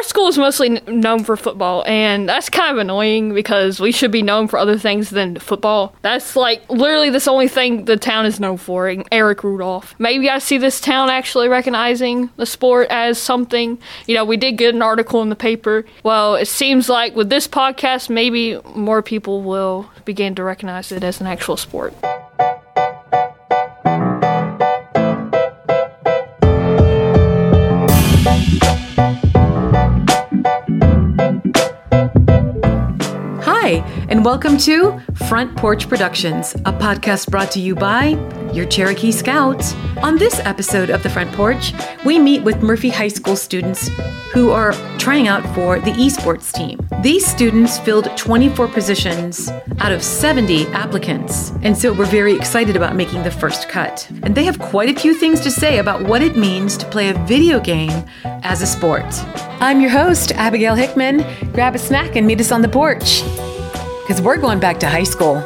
our school is mostly known for football, and that's kind of annoying because we should be known for other things than football. That's like literally the only thing the town is known for. Eric Rudolph. Maybe I see this town actually recognizing the sport as something. You know, we did get an article in the paper. Well, it seems like with this podcast, maybe more people will begin to recognize it as an actual sport. Hi, and welcome to Front Porch Productions, a podcast brought to you by your Cherokee Scouts. On this episode of The Front Porch, we meet with Murphy High School students who are trying out for the esports team. These students filled 24 positions out of 70 applicants, and so we're very excited about making the first cut. And they have quite a few things to say about what it means to play a video game as a sport. I'm your host, Abigail Hickman. Grab a snack and meet us on the porch because we're going back to high school.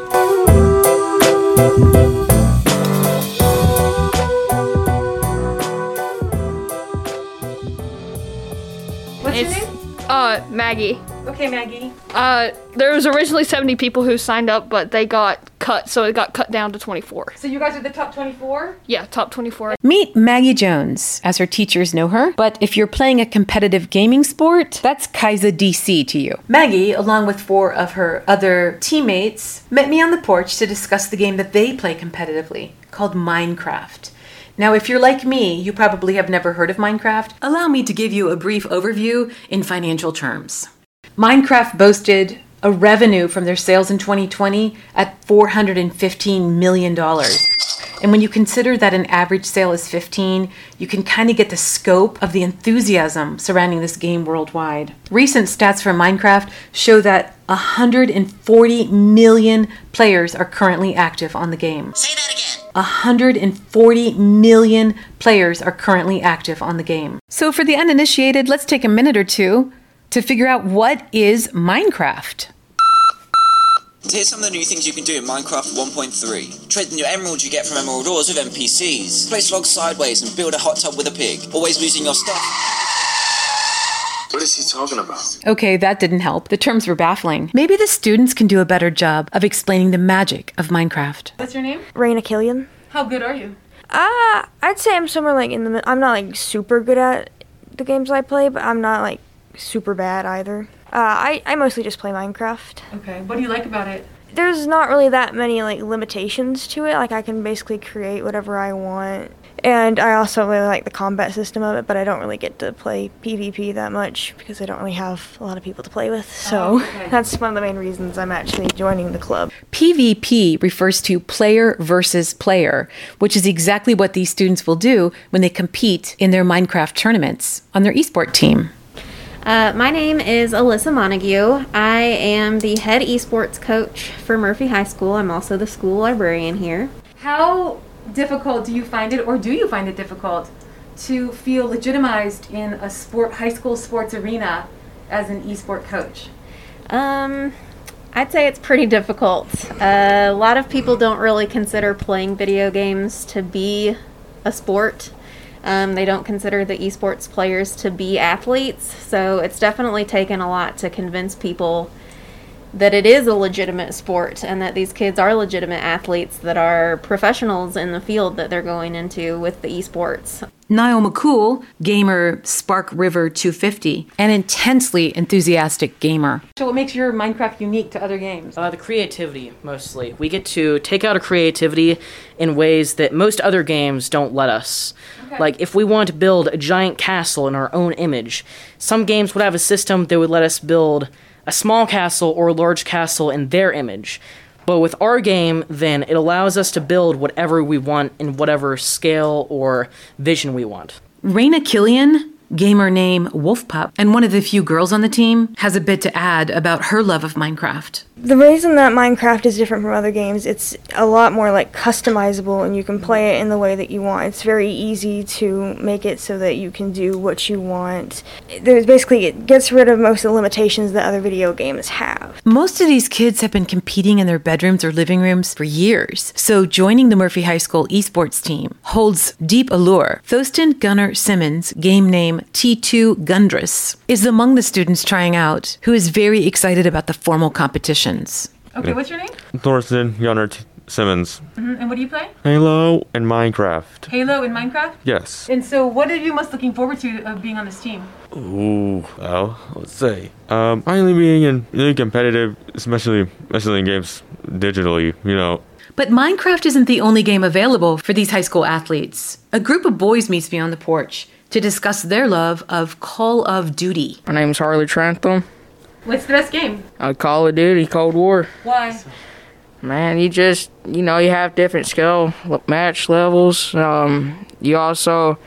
What's your It's name? uh Maggie. Okay, Maggie. Uh, there was originally 70 people who signed up, but they got cut, so it got cut down to 24. So you guys are the top 24? Yeah, top 24. Meet Maggie Jones, as her teachers know her. But if you're playing a competitive gaming sport, that's Kaiza DC to you. Maggie, along with four of her other teammates, met me on the porch to discuss the game that they play competitively, called Minecraft. Now, if you're like me, you probably have never heard of Minecraft. Allow me to give you a brief overview in financial terms. Minecraft boasted a revenue from their sales in 2020 at $415 million. And when you consider that an average sale is 15, you can kind of get the scope of the enthusiasm surrounding this game worldwide. Recent stats from Minecraft show that 140 million players are currently active on the game. Say that again. 140 million players are currently active on the game. So, for the uninitiated, let's take a minute or two to figure out what is Minecraft. Here's some of the new things you can do in Minecraft 1.3. Trade in your emeralds you get from emerald ores with NPCs. Place logs sideways and build a hot tub with a pig. Always losing your stuff. What is he talking about? Okay, that didn't help. The terms were baffling. Maybe the students can do a better job of explaining the magic of Minecraft. What's your name? Raina Killian. How good are you? Uh, I'd say I'm somewhere like in the. mid- I'm not like super good at the games I play, but I'm not like super bad either. Uh, I I mostly just play Minecraft. Okay. What do you like about it? There's not really that many like limitations to it. Like I can basically create whatever I want, and I also really like the combat system of it. But I don't really get to play PvP that much because I don't really have a lot of people to play with. So okay. that's one of the main reasons I'm actually joining the club. PvP refers to player versus player, which is exactly what these students will do when they compete in their Minecraft tournaments on their esport team. Uh, my name is Alyssa Montague. I am the head esports coach for Murphy High School. I'm also the school librarian here. How difficult do you find it, or do you find it difficult, to feel legitimized in a sport, high school sports arena as an esport coach? Um, I'd say it's pretty difficult. Uh, a lot of people don't really consider playing video games to be a sport. Um, they don't consider the esports players to be athletes, so it's definitely taken a lot to convince people that it is a legitimate sport and that these kids are legitimate athletes that are professionals in the field that they're going into with the esports. Niall McCool, gamer Spark River 250, an intensely enthusiastic gamer. So, what makes your Minecraft unique to other games? Uh, the creativity, mostly. We get to take out a creativity in ways that most other games don't let us. Like, if we want to build a giant castle in our own image, some games would have a system that would let us build a small castle or a large castle in their image. But with our game, then it allows us to build whatever we want in whatever scale or vision we want. Raina Killian, gamer name Wolfpup, and one of the few girls on the team, has a bit to add about her love of Minecraft. The reason that Minecraft is different from other games, it's a lot more like customizable and you can play it in the way that you want. It's very easy to make it so that you can do what you want. There's basically it gets rid of most of the limitations that other video games have. Most of these kids have been competing in their bedrooms or living rooms for years, so joining the Murphy High School esports team holds deep allure. Thorsten Gunnar Simmons, game name T2 Gundress, is among the students trying out, who is very excited about the formal competitions. Okay, what's your name? Thorsten Gunnar T- Simmons. Mhm, And what do you play? Halo and Minecraft. Halo and Minecraft? Yes. And so, what are you most looking forward to of being on this team? Ooh, well, let's see. Um, finally being in really competitive, especially especially in games digitally. You know, But Minecraft isn't the only game available for these high school athletes. A group of boys meets me on the porch to discuss their love of Call of Duty. My name's Harley Trantham. What's the best game? Uh, Call of Duty, Cold War. Why? Man, you just, you know, you have different skill match levels. Um, you also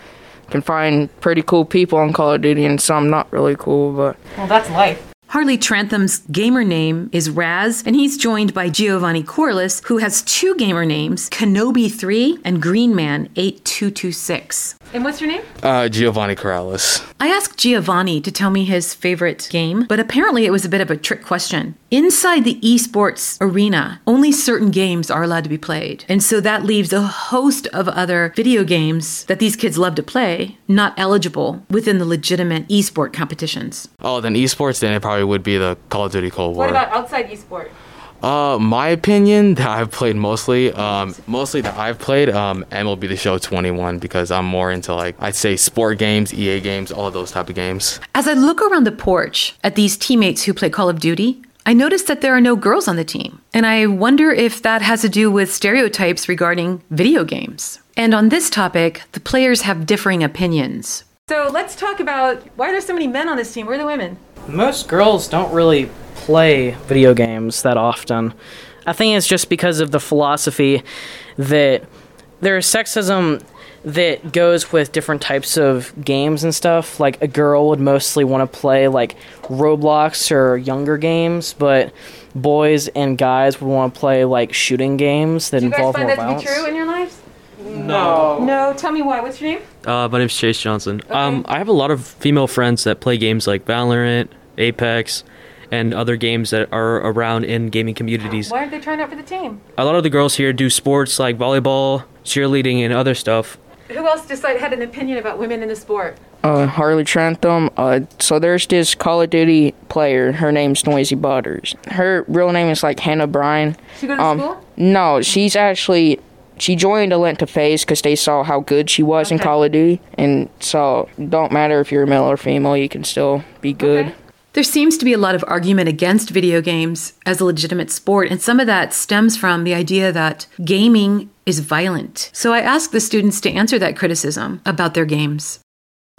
can find pretty cool people on Call of Duty and some not really cool, but Well, that's life. Harley Trantham's gamer name is Raz, and he's joined by Giovanni Corliss, who has two gamer names Kenobi3 and Greenman 8226. And what's your name? Uh, Giovanni Corrales. I asked Giovanni to tell me his favorite game, but apparently it was a bit of a trick question. Inside the esports arena, only certain games are allowed to be played. And so that leaves a host of other video games that these kids love to play not eligible within the legitimate esport competitions. Oh, then esports, then it probably would be the Call of Duty Cold War. What about outside esport? Uh, my opinion that I've played mostly, um, mostly that I've played, um, MLB The Show 21 because I'm more into like I'd say sport games, EA games, all of those type of games. As I look around the porch at these teammates who play Call of Duty, I notice that there are no girls on the team. And I wonder if that has to do with stereotypes regarding video games. And on this topic, the players have differing opinions. So let's talk about why are there so many men on this team? Where are the women? Most girls don't really play video games that often. I think it's just because of the philosophy that there's sexism that goes with different types of games and stuff. Like a girl would mostly want to play like Roblox or younger games, but boys and guys would want to play like shooting games that Do you guys involve find more that violence. to be true in your lives? No. No. Tell me why. What's your name? Uh, my name's Chase Johnson. Um, I have a lot of female friends that play games like Valorant, Apex, and other games that are around in gaming communities. Why aren't they trying out for the team? A lot of the girls here do sports like volleyball, cheerleading, and other stuff. Who else decided had an opinion about women in the sport? uh, Harley Trantham. Uh, so there's this Call of Duty player. Her name's Noisy Butters. Her real name is like Hannah Bryan. She go to Um, school? No, she's actually she joined Atlanta FaZe because they saw how good she was in Call of Duty, and so don't matter if you're male or female, you can still be good. There seems to be a lot of argument against video games as a legitimate sport, and some of that stems from the idea that gaming is violent. So I asked the students to answer that criticism about their games.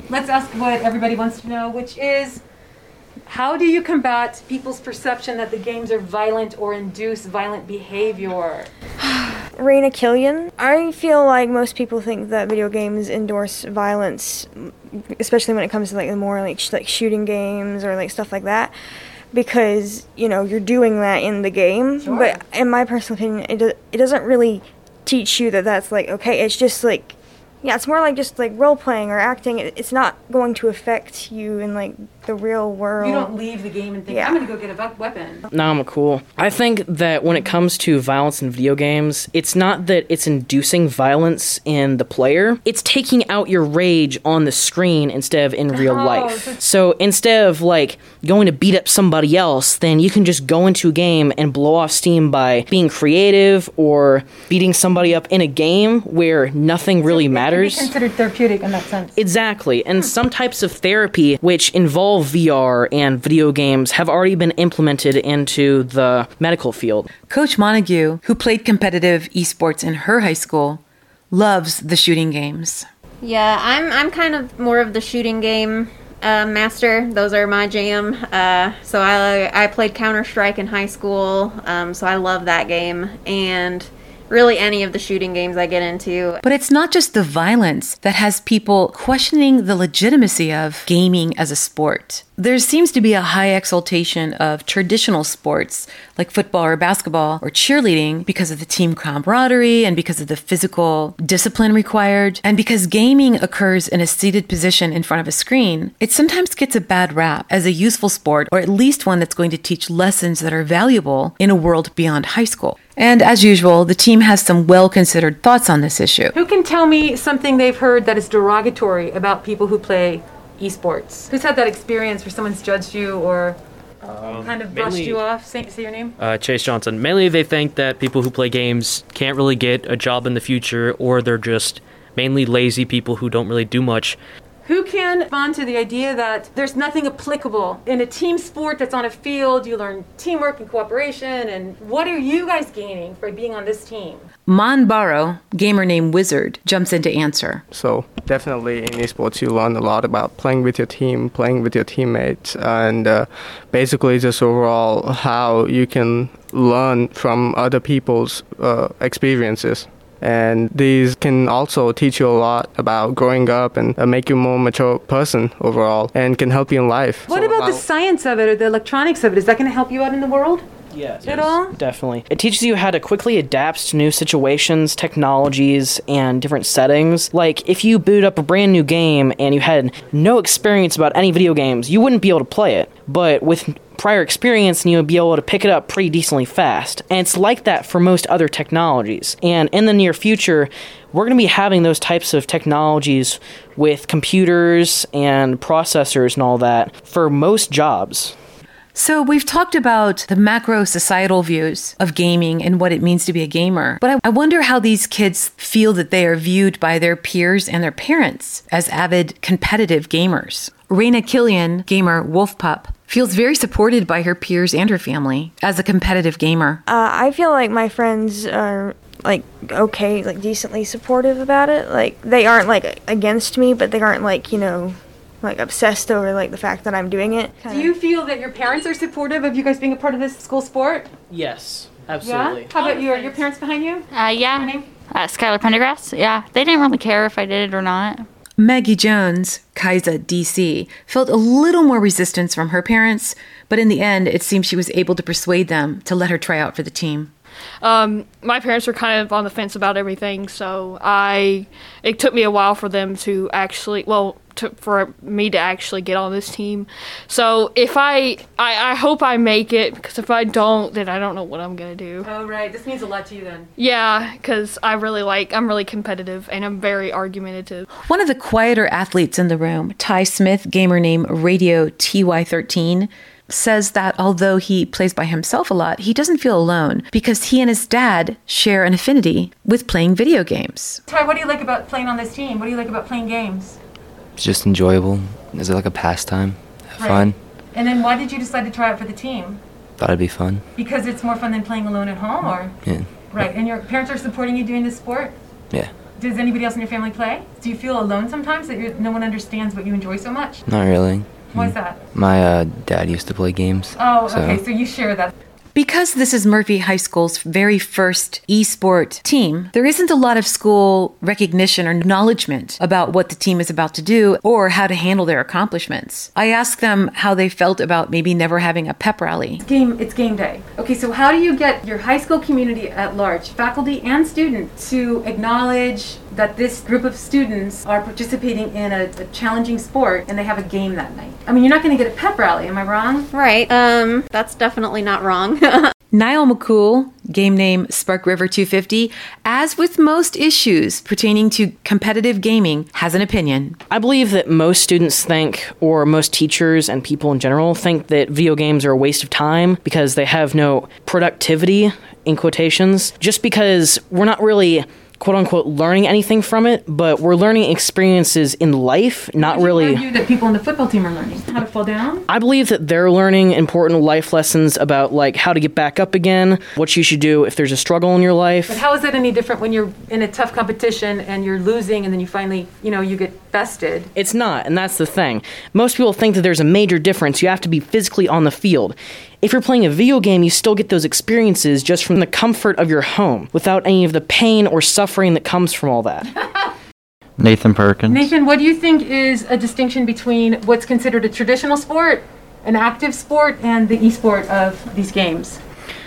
Let's ask what everybody wants to know, which is how do you combat people's perception that the games are violent or induce violent behavior? Raina Killian. I feel like most people think that video games endorse violence, especially when it comes to like the more like sh- like shooting games or like stuff like that, because you know you're doing that in the game. Sure. But in my personal opinion, it do- it doesn't really teach you that that's like okay. It's just like yeah, it's more like just like role playing or acting. It, it's not going to affect you in like the real world. You don't leave the game and think, Yeah. I'm going to go get a weapon. No, I'm cool. I think that when it comes to violence in video games, it's not that it's inducing violence in the player, it's taking out your rage on the screen instead of in real Oh, life. so- So instead of like going to beat up somebody else, then you can just go into a game and blow off steam by being creative or beating somebody up in a game where nothing really It matters. can be considered therapeutic in that sense. Exactly. And some types of therapy which involve VR and video games have already been implemented into the medical field. Coach Montague, who played competitive esports in her high school, loves the shooting games. Yeah, I'm I'm kind of more of the shooting game uh, master. Those are my jam. Uh, so I I played Counter Strike in high school. Um, so I love that game and really any of the shooting games I get into. But it's not just the violence that has people questioning the legitimacy of gaming as a sport. There seems to be a high exaltation of traditional sports like football or basketball or cheerleading because of the team camaraderie and because of the physical discipline required. And because gaming occurs in a seated position in front of a screen, it sometimes gets a bad rap as a useful sport or at least one that's going to teach lessons that are valuable in a world beyond high school. And as usual, the team has some well considered thoughts on this issue. Who can tell me something they've heard that is derogatory about people who play esports? Who's had that experience where someone's judged you or kind of brushed mainly- you off? Say, say your name. Uh, Chase Johnson. Mainly, they think that people who play games can't really get a job in the future, or they're just mainly lazy people who don't really do much. Who can respond to the idea that there's nothing applicable in a team sport that's on a field? You learn teamwork and cooperation, and what are you guys gaining by being on this team? Mon Barrow, gamer name Wizard, jumps in to answer. So definitely in esports, you learn a lot about playing with your team, playing with your teammates, and uh, basically just overall how you can learn from other people's uh, experiences. And these can also teach you a lot about growing up and uh, make you a more mature person overall, and can help you in life. What So about the science of it or the electronics of it? Is that going to help you out in the world? Yes. At all? Definitely. It teaches you how to quickly adapt to new situations, technologies, and different settings. Like, if you boot up a brand new game and you had no experience about any video games, you wouldn't be able to play it. But with prior experience, and you would be able to pick it up pretty decently fast. And it's like that for most other technologies. And in the near future, we're going to be having those types of technologies with computers and processors and all that for most jobs. So, we've talked about the macro societal views of gaming and what it means to be a gamer. But I- I wonder how these kids feel that they are viewed by their peers and their parents as avid competitive gamers. Raina Killian, gamer Wolf Pup, feels very supported by her peers and her family as a competitive gamer. Uh, I feel like my friends are like okay, like decently supportive about it. Like they aren't like against me, but they aren't like you know, like obsessed over like the fact that I'm doing it. Do you feel that your parents are supportive of you guys being a part of this school sport? Yes, absolutely. Yeah. How about you? Are your parents behind you? Uh, yeah. Uh, Skylar Pendergrass. Yeah. They didn't really care if I did it or not. Maggie Jones, Kaiza DC, felt a little more resistance from her parents, but in the end, it seems she was able to persuade them to let her try out for the team. Um, my parents were kind of on the fence about everything, so I it took me a while for them to actually well to, for me to actually get on this team. So if I, I I hope I make it because if I don't, then I don't know what I'm gonna do. Oh right, this means a lot to you then. Yeah, because I really like I'm really competitive and I'm very argumentative. One of the quieter athletes in the room, Ty Smith, gamer name Radio TY13, says that although he plays by himself a lot, he doesn't feel alone because he and his dad share an affinity with playing video games. Ty, what do you like about playing on this team? What do you like about playing games? It's just enjoyable. Is it like a pastime? Have Right. fun? And then why did you decide to try out for the team? Thought it'd be fun. Because it's more fun than playing alone at home, or Yeah. right? And your parents are supporting you doing this sport. Yeah. Does anybody else in your family play? Do you feel alone sometimes that you're, no one understands what you enjoy so much? Not really. Why is that? My uh, dad used to play games. Oh, so okay. So you share that. Because this is Murphy High School's very first esport team, there isn't a lot of school recognition or acknowledgement about what the team is about to do or how to handle their accomplishments. I asked them how they felt about maybe never having a pep rally. It's game. It's game day. Okay. So how do you get your high school community at large, faculty and students, to acknowledge that this group of students are participating in a, a challenging sport and they have a game that night? I mean, you're not going to get a pep rally. Am I wrong? Right. Um, that's definitely not wrong. Niall McCool, game name Spark River 250, as with most issues pertaining to competitive gaming, has an opinion. I believe that most students think, or most teachers and people in general think that video games are a waste of time because they have no productivity, in quotations, just because we're not really quote unquote learning anything from it, but we're learning experiences in life, not really. Argue that people on the football team are learning how to fall down. I believe that they're learning important life lessons about like how to get back up again, what you should do if there's a struggle in your life. But how is that any different when you're in a tough competition and you're losing and then you finally, you know, you get bested? It's not, and that's the thing. Most people think that there's a major difference. You have to be physically on the field. If you're playing a video game, you still get those experiences just from the comfort of your home without any of the pain or suffering that comes from all that. Nathan Perkins. Nathan, what do you think is a distinction between what's considered a traditional sport, an active sport, and the e-sport of these games?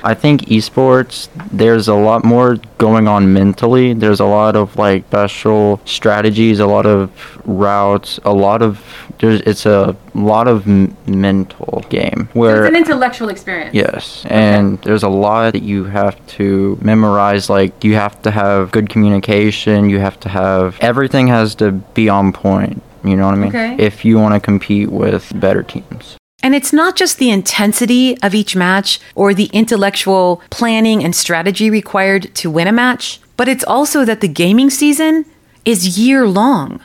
I think esports, there's a lot more going on mentally. There's a lot of like special strategies, a lot of routes, a lot of there's it's a lot of m- mental game So where it's an intellectual experience. Yes, and there's a lot that you have to memorize. Like, you have to have good communication, you have to have everything has to be on point You know what I mean? Okay. If you want to compete with better teams. And it's not just the intensity of each match or the intellectual planning and strategy required to win a match, but it's also that the gaming season is year long.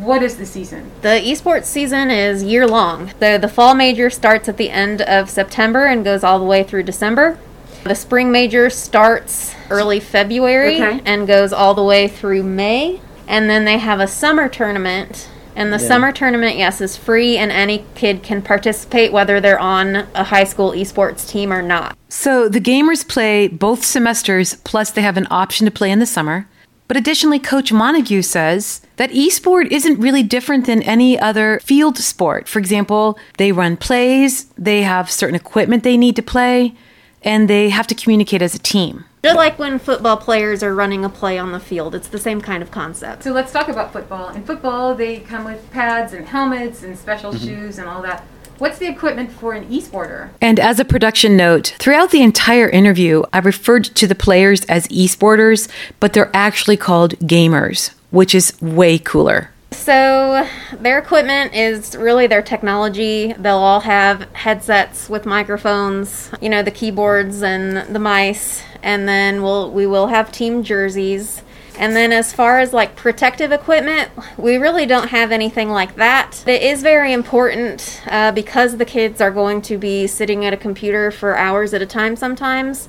What is the season? The esports season is year long. The the fall major starts at the end of September and goes all the way through December. The spring major starts early February Okay. and goes all the way through May. And then they have a summer tournament. And the Yeah. summer tournament, yes, is free and any kid can participate whether they're on a high school esports team or not. So the gamers play both semesters, plus they have an option to play in the summer. But additionally, Coach Montague says that esport isn't really different than any other field sport. For example, they run plays, they have certain equipment they need to play, and they have to communicate as a team. Just like when football players are running a play on the field, it's the same kind of concept. So let's talk about football. In football, they come with pads and helmets and special Mm-hmm. shoes and all that. What's the equipment for an esporter? And as a production note, throughout the entire interview, I referred to the players as esporters, but they're actually called gamers, which is way cooler. So, their equipment is really their technology. They'll all have headsets with microphones, you know, the keyboards and the mice, and then we'll we will have team jerseys. And then as far as like protective equipment, we really don't have anything like that. It is very important uh, because the kids are going to be sitting at a computer for hours at a time sometimes.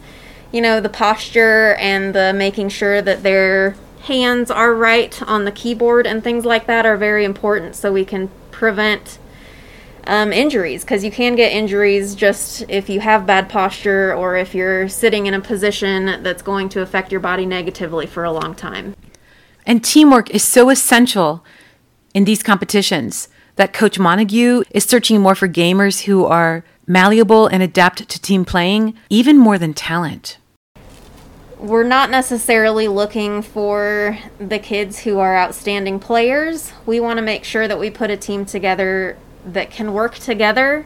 You know, the posture and the making sure that their hands are right on the keyboard and things like that are very important so we can prevent um, injuries because you can get injuries just if you have bad posture or if you're sitting in a position that's going to affect your body negatively for a long time. And teamwork is so essential in these competitions that Coach Montague is searching more for gamers who are malleable and adapt to team playing, even more than talent. We're not necessarily looking for the kids who are outstanding players. We want to make sure that we put a team together that can work together.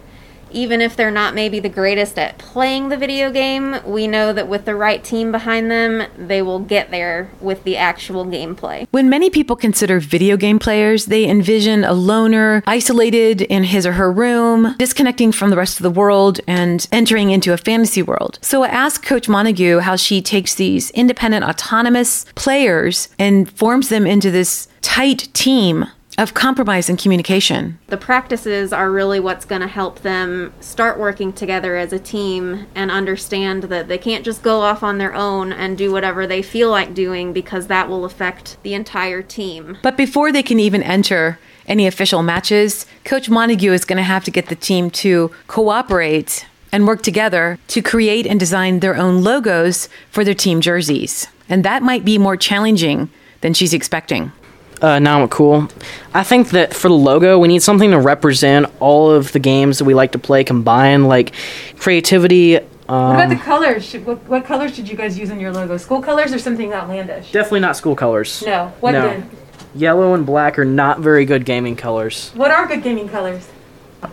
Even if they're not maybe the greatest at playing the video game, we know that with the right team behind them, they will get there with the actual gameplay. When many people consider video game players, they envision a loner, isolated in his or her room, disconnecting from the rest of the world, and entering into a fantasy world. So I asked Coach Montague how she takes these independent, autonomous players and forms them into this tight team of compromise and communication. The practices are really what's going to help them start working together as a team and understand that they can't just go off on their own and do whatever they feel like doing because that will affect the entire team. But before they can even enter any official matches, Coach Montague is going to have to get the team to cooperate and work together to create and design their own logos for their team jerseys. And that might be more challenging than she's expecting. Uh, Niall McCool. I think that for the logo, we need something to represent all of the games that we like to play combined, like creativity. Um, what about the colors? Should, what, what colors did you guys use in your logo? School colors or something outlandish? definitely not school colors. No. What no. then? Yellow and black are not very good gaming colors. What are good gaming colors?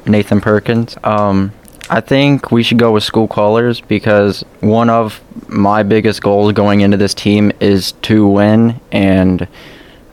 Nathan Perkins. Um, I think we should go with school colors because one of my biggest goals going into this team is to win, and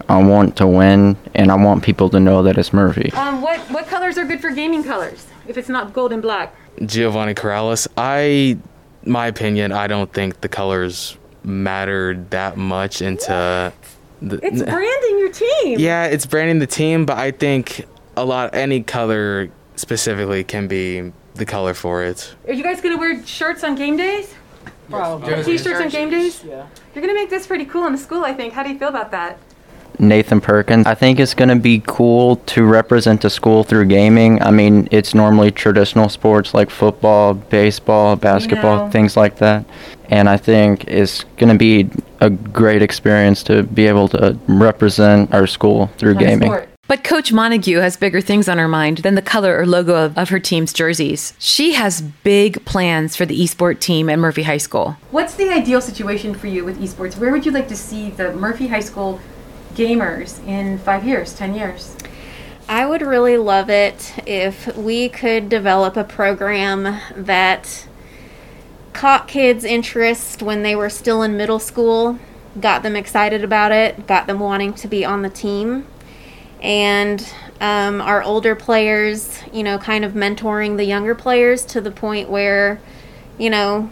I want to win, and I want people to know that it's Murphy. Um, what what colors are good for gaming colors? If it's not gold and black. Giovanni Corrales. I, my opinion, I don't think the colors mattered that much into. The, It's branding your team. Yeah, it's branding the team, but I think a lot any color specifically can be the color for it. Are you guys gonna wear shirts on game days? Probably. Or T-shirts on game days? Yeah. You're gonna make this pretty cool in the school, I think. How do you feel about that? Nathan Perkins. I think it's going to be cool to represent the school through gaming. I mean, it's normally traditional sports like football, baseball, basketball, know. things like that. And I think it's going to be a great experience to be able to represent our school through gaming. But Coach Montague has bigger things on her mind than the color or logo of, of her team's jerseys. She has big plans for the esports team at Murphy High School. What's the ideal situation for you with esports? Where would you like to see the Murphy High School gamers in five years, ten years? I would really love it if we could develop a program that caught kids' interest when they were still in middle school, got them excited about it, got them wanting to be on the team. And um, our older players, you know, kind of mentoring the younger players to the point where, you know,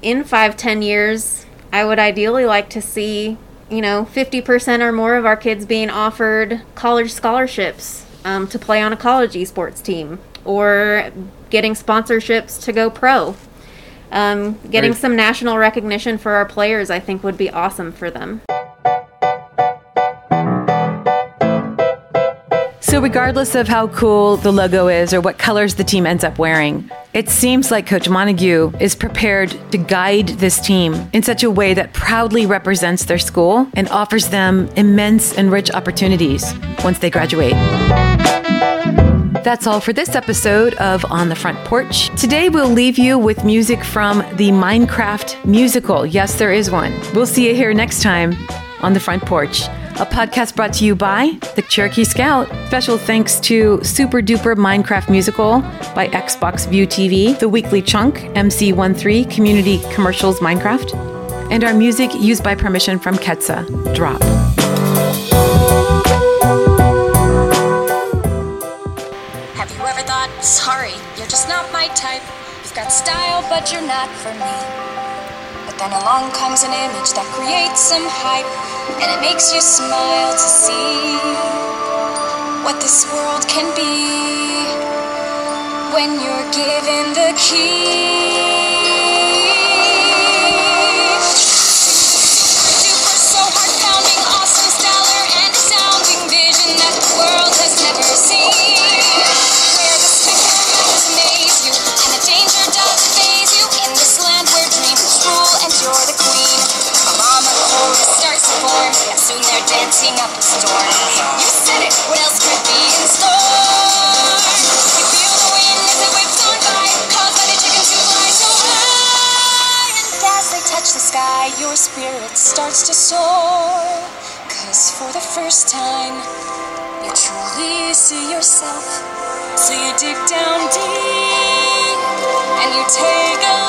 in five, ten years, I would ideally like to see, you know, 50% or more of our kids being offered college scholarships um, to play on a college esports team or getting sponsorships to go pro. Um, getting Right. some national recognition for our players, I think, would be awesome for them. So, regardless of how cool the logo is or what colors the team ends up wearing, it seems like Coach Montague is prepared to guide this team in such a way that proudly represents their school and offers them immense and rich opportunities once they graduate. That's all for this episode of On the Front Porch. Today we'll leave you with music from the Minecraft musical. Yes, there is one. We'll see you here next time on the Front Porch, a podcast brought to you by the Cherokee Scout. Special thanks to Super Duper Minecraft Musical by Xbox View TV, The Weekly Chunk, MC13 Community Commercials Minecraft, and our music used by permission from Ketsa. Drop. Have you ever thought, sorry, you're just not my type? You've got style, but you're not for me. Then along comes an image that creates some hype, and it makes you smile to see what this world can be when you're given the key. You're the queen. The chorus starts to form, and soon they're dancing up a storm. You said it, what else could be in store? You feel the wind as it whips on by, caused by the fly so high. And as they touch the sky, your spirit starts to soar. Cause for the first time, you truly see yourself. So you dig down deep and you take a